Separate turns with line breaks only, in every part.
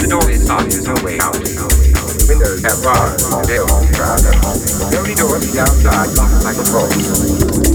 the door is locked, there's no way out. The bars, and they don't be proud. The only door is outside, locked like a bolt.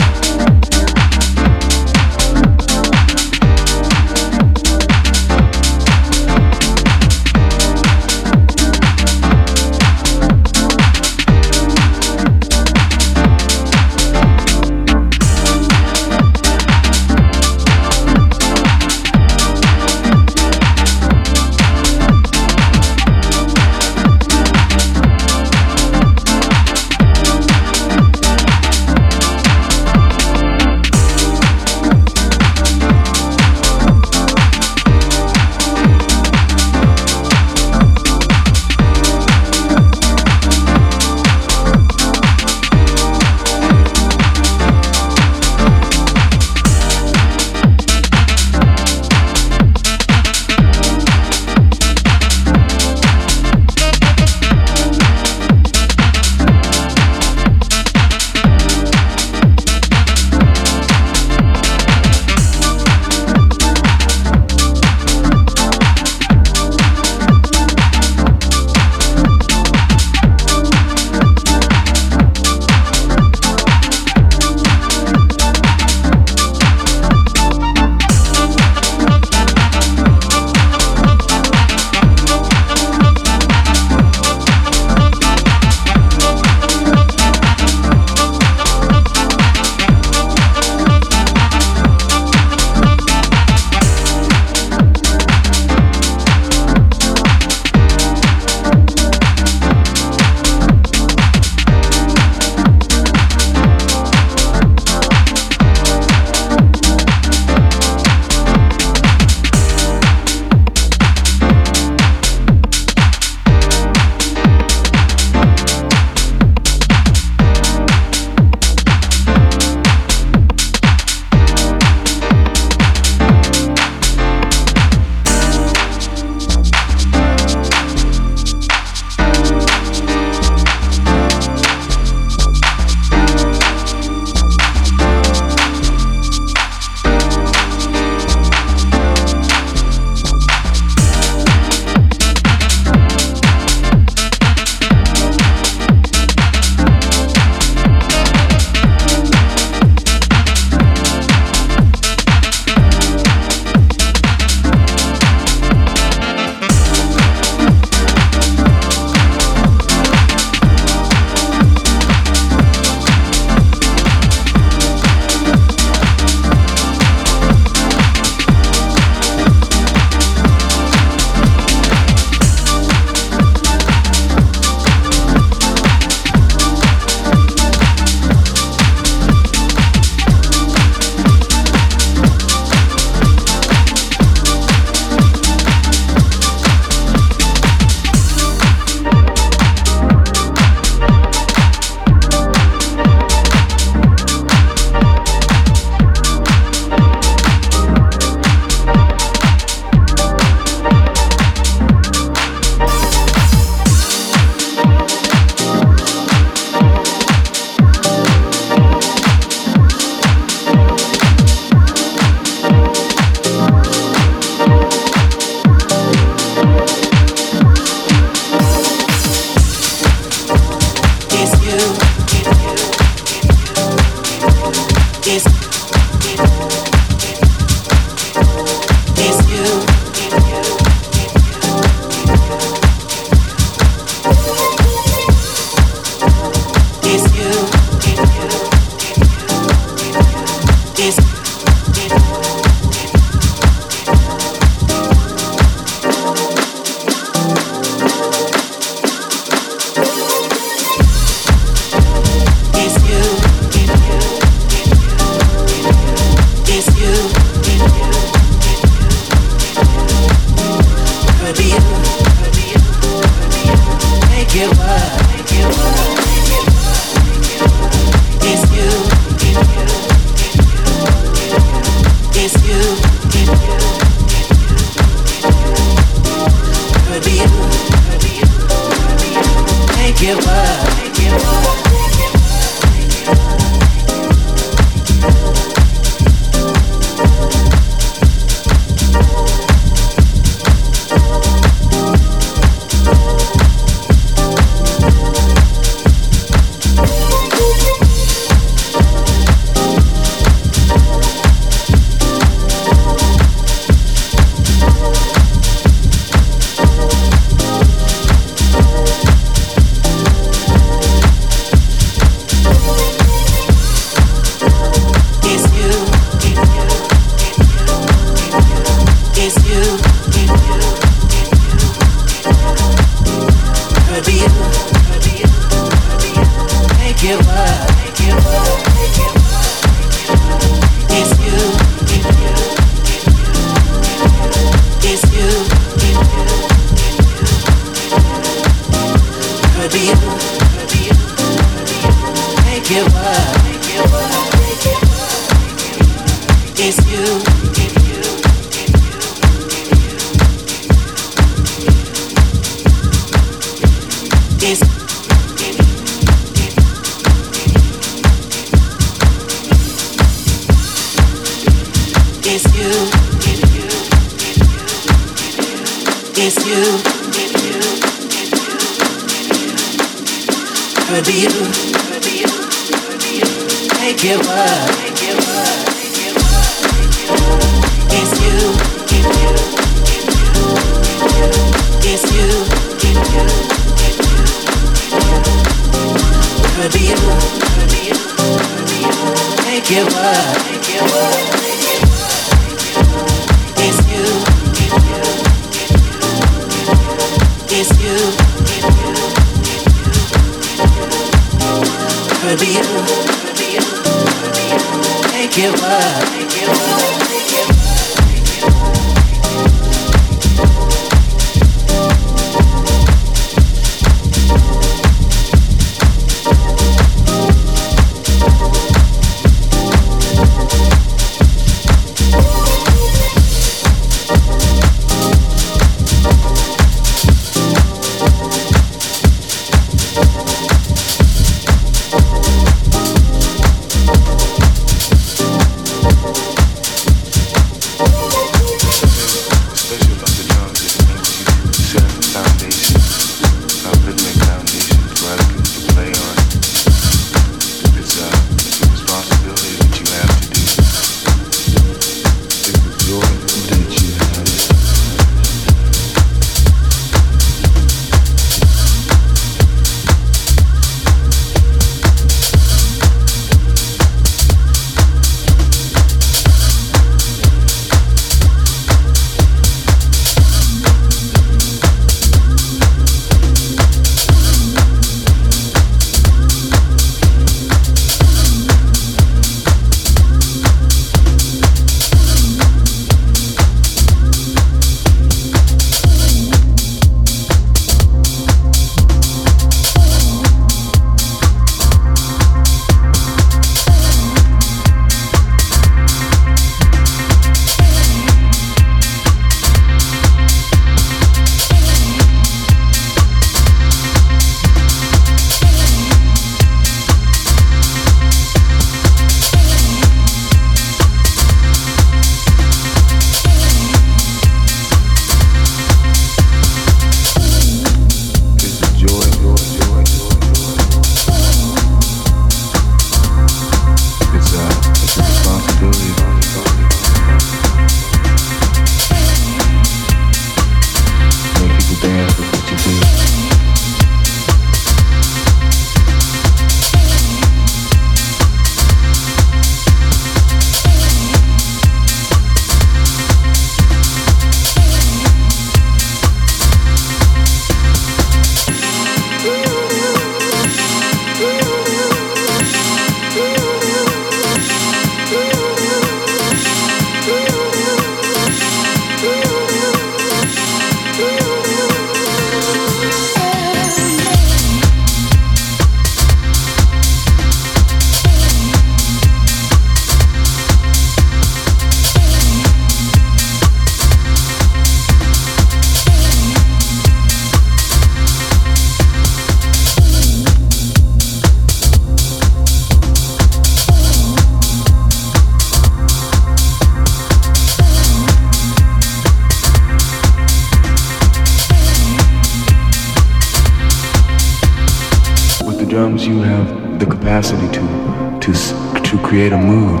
Create a mood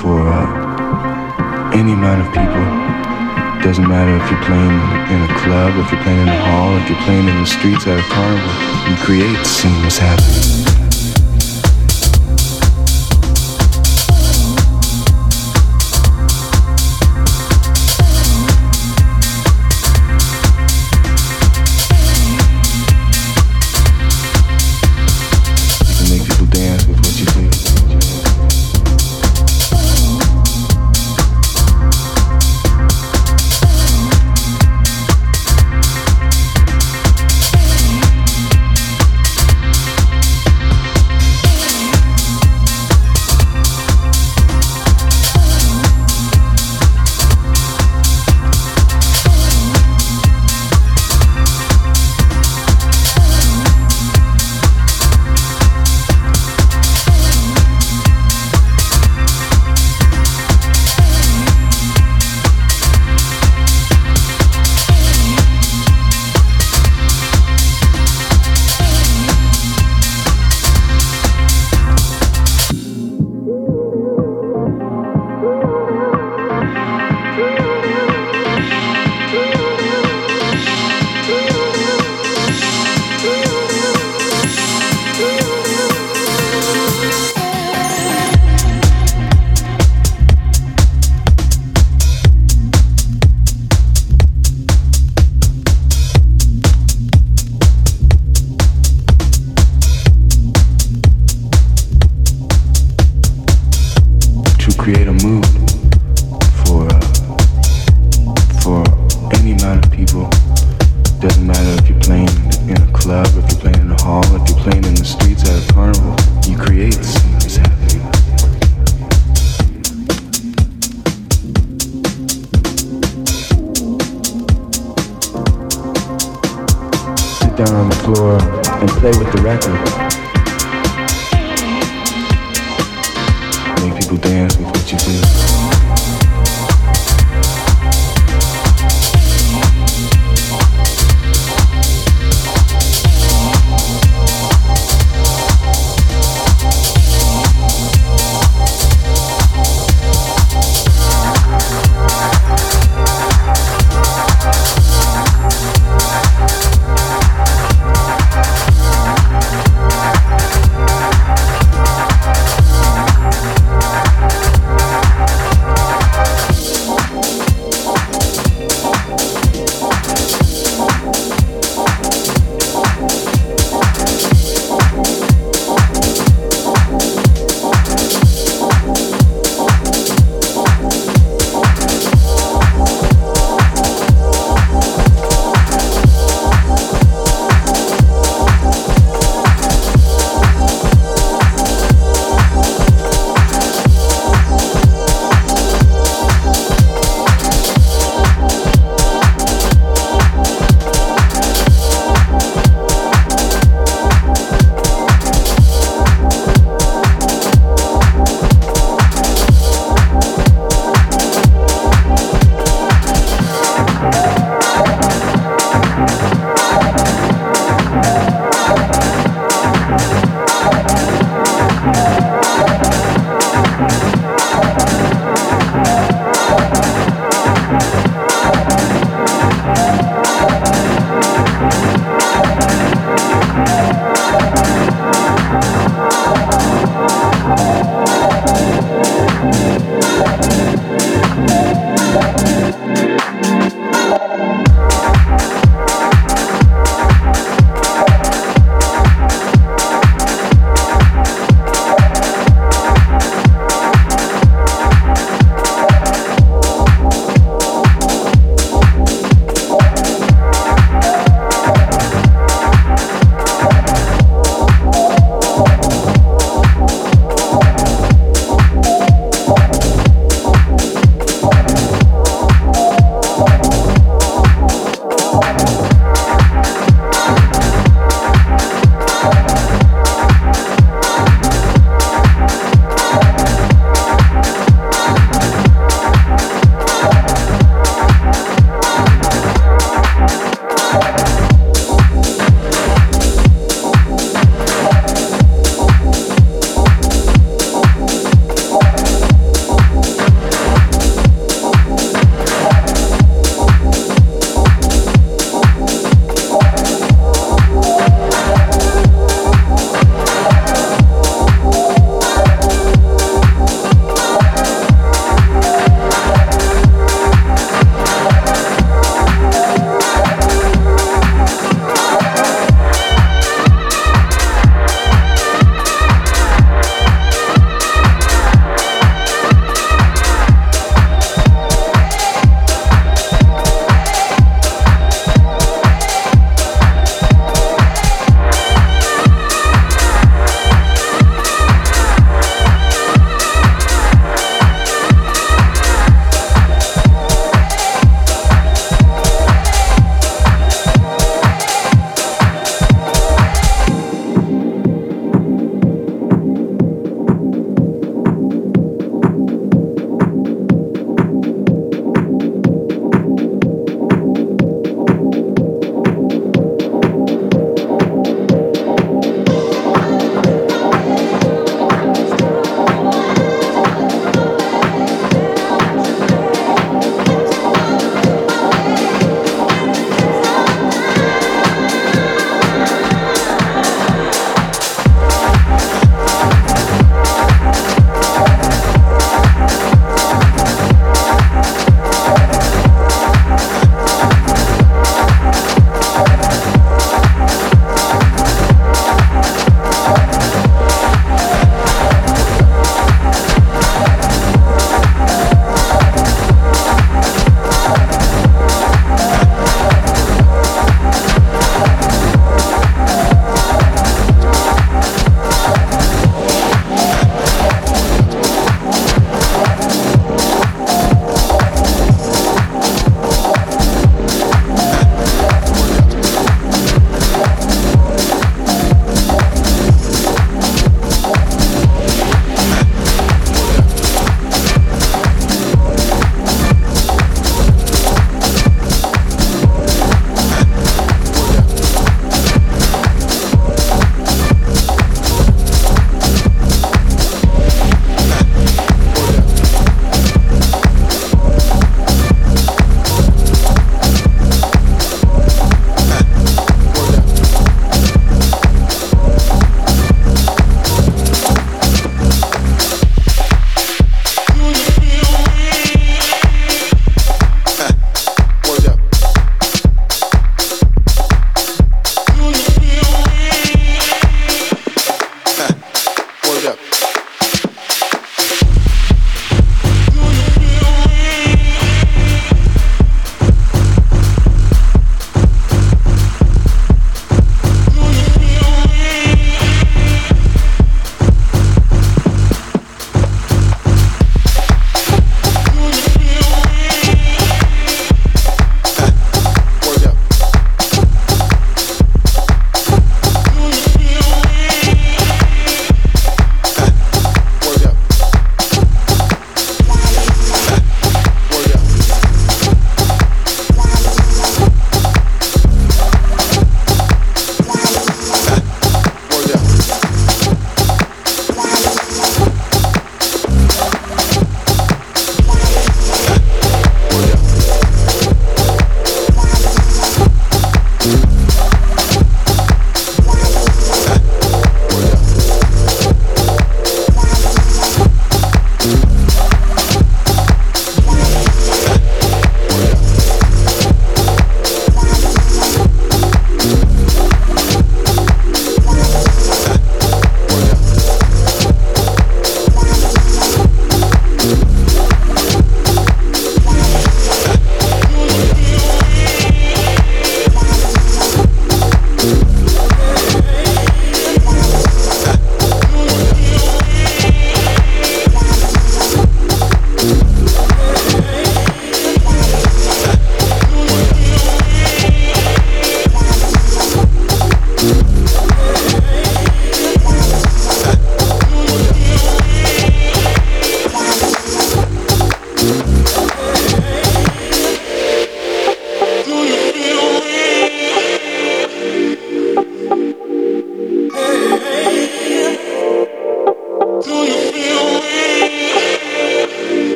for uh, any amount of people. Doesn't matter if you're playing in a club, if you're playing in a hall, if you're playing in the streets at a carnival. You create scenes happening.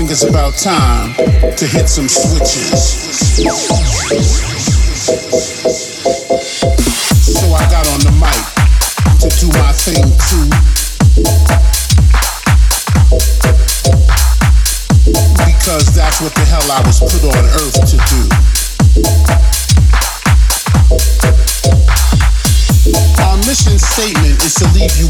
think it's about time to hit some switches. So I got on the mic to do my thing too. Because that's what the hell I was put on earth to do. Our mission statement is to leave you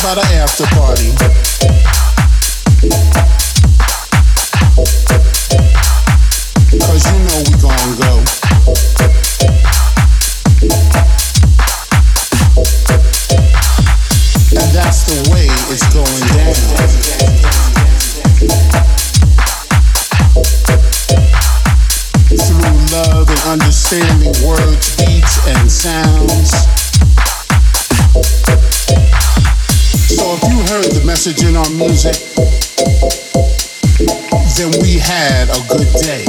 about the after party. in our music, then we had a good day.